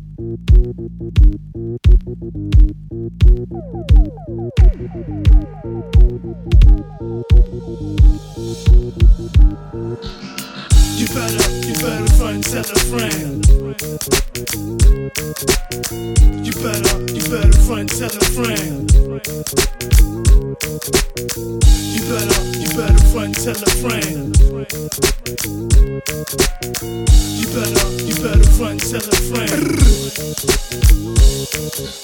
You better, you better front tell a friend. You better, you better front tell a friend. You better, you better front tell a friend. You better, you better front tell a friend.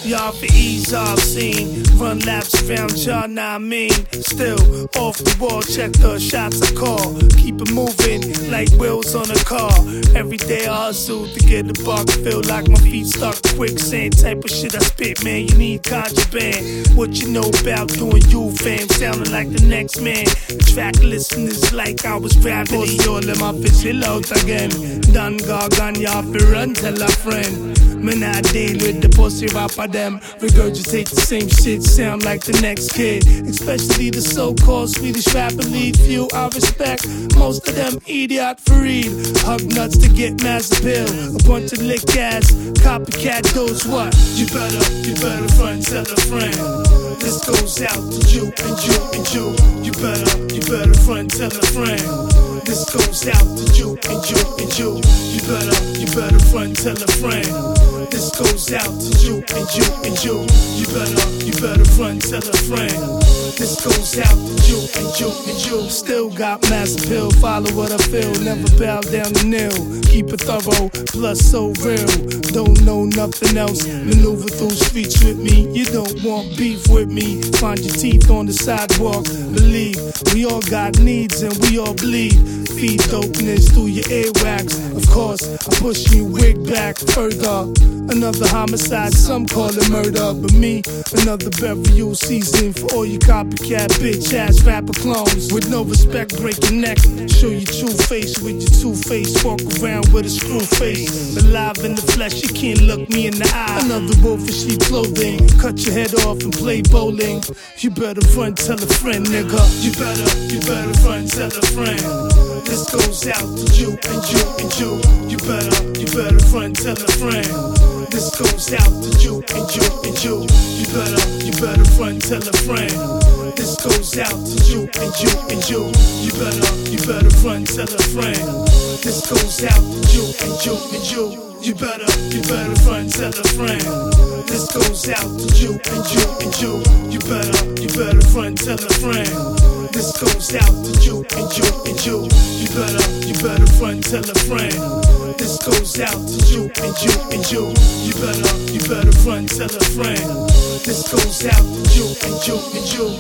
Y'all for ease I've seen. Run laps around y'all, now I mean. Still off the wall, check the shots I call. Keep it moving like wheels on a car. Every day I hustle to get the buck. Feel like my feet stuck quicksand Type of shit I spit, man, you need contraband What you know about doing you, fam? Sounding like the next man. Track listeners like I was rapping Pussy all in my fist, out again. Done gargan, y'all fi run, tell a friend. Man, I deal with the pussy rapper them. Regurgitate the same shit, sound like the next kid. Especially the so called Swedish rapper lead. Few I respect, most of them idiot real. Hug nuts to get mass appeal. A bunch of lick ass, copycat those what? You better, you better front tell a friend. This goes out to you and you and you. You better, you better front tell a friend. This goes out to you and you and you. You better, you better front tell a friend. This goes out to you and you and you. You better, you better front tell a friend. This goes out to you and you and you. Still got mass appeal, follow what I feel. Never bow down to nil. Keep it thorough, plus so real. Nothing else. Maneuver through streets with me. You don't want beef with me. Find your teeth on the sidewalk. Believe we all got needs and we all bleed. Feed dopeness through your earwax. Of course, I push you wig back further. Another homicide, some call it murder, but me, another burial season for all you copycat bitch ass rapper clones. With no respect, break your neck. Show your true face with your two face. Walk around with a screw face. Alive in the flesh, you can't look me in the eye. Another wolf in sheep clothing. Cut your head off and play bowling. You better run, tell a friend, nigga. You better, you better run, tell a friend. This goes out to you and you and you. You better, you better run, tell a friend. This goes out to you and you and you. You better, you better front tell a friend. This goes out to you and you and you. You better, you better front tell a friend. This goes out to you and you and you. You better, you better front tell a friend. This goes out to you and you and you. You better, you better front tell a friend. This goes out to you and you and you. You better, you better front tell a friend. This goes out to you and you and you. You better, you better front tell a friend. This goes out to you and you and you.